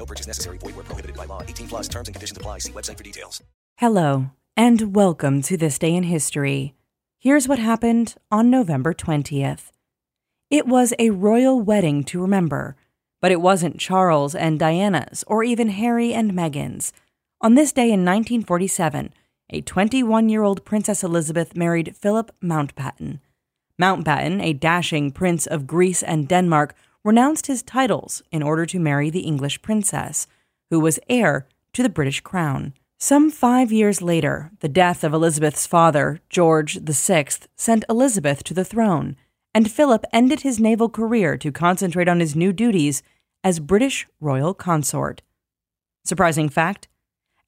No purchase necessary. Void where prohibited by law. 18 plus terms and conditions apply. See website for details. Hello, and welcome to This Day in History. Here's what happened on November 20th. It was a royal wedding to remember, but it wasn't Charles and Diana's or even Harry and Meghan's. On this day in 1947, a 21 year old Princess Elizabeth married Philip Mountbatten. Mountbatten, a dashing prince of Greece and Denmark, renounced his titles in order to marry the English princess, who was heir to the British crown. Some five years later, the death of Elizabeth's father, George VI, sent Elizabeth to the throne, and Philip ended his naval career to concentrate on his new duties as British royal consort. Surprising fact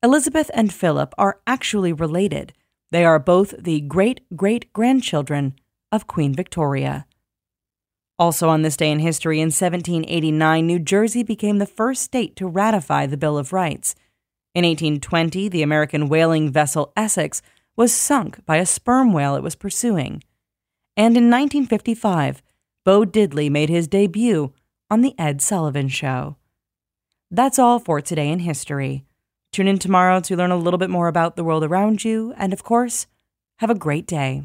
Elizabeth and Philip are actually related. They are both the great great grandchildren of Queen Victoria. Also, on this day in history, in 1789, New Jersey became the first state to ratify the Bill of Rights. In 1820, the American whaling vessel Essex was sunk by a sperm whale it was pursuing. And in 1955, Bo Diddley made his debut on The Ed Sullivan Show. That's all for today in history. Tune in tomorrow to learn a little bit more about the world around you, and of course, have a great day.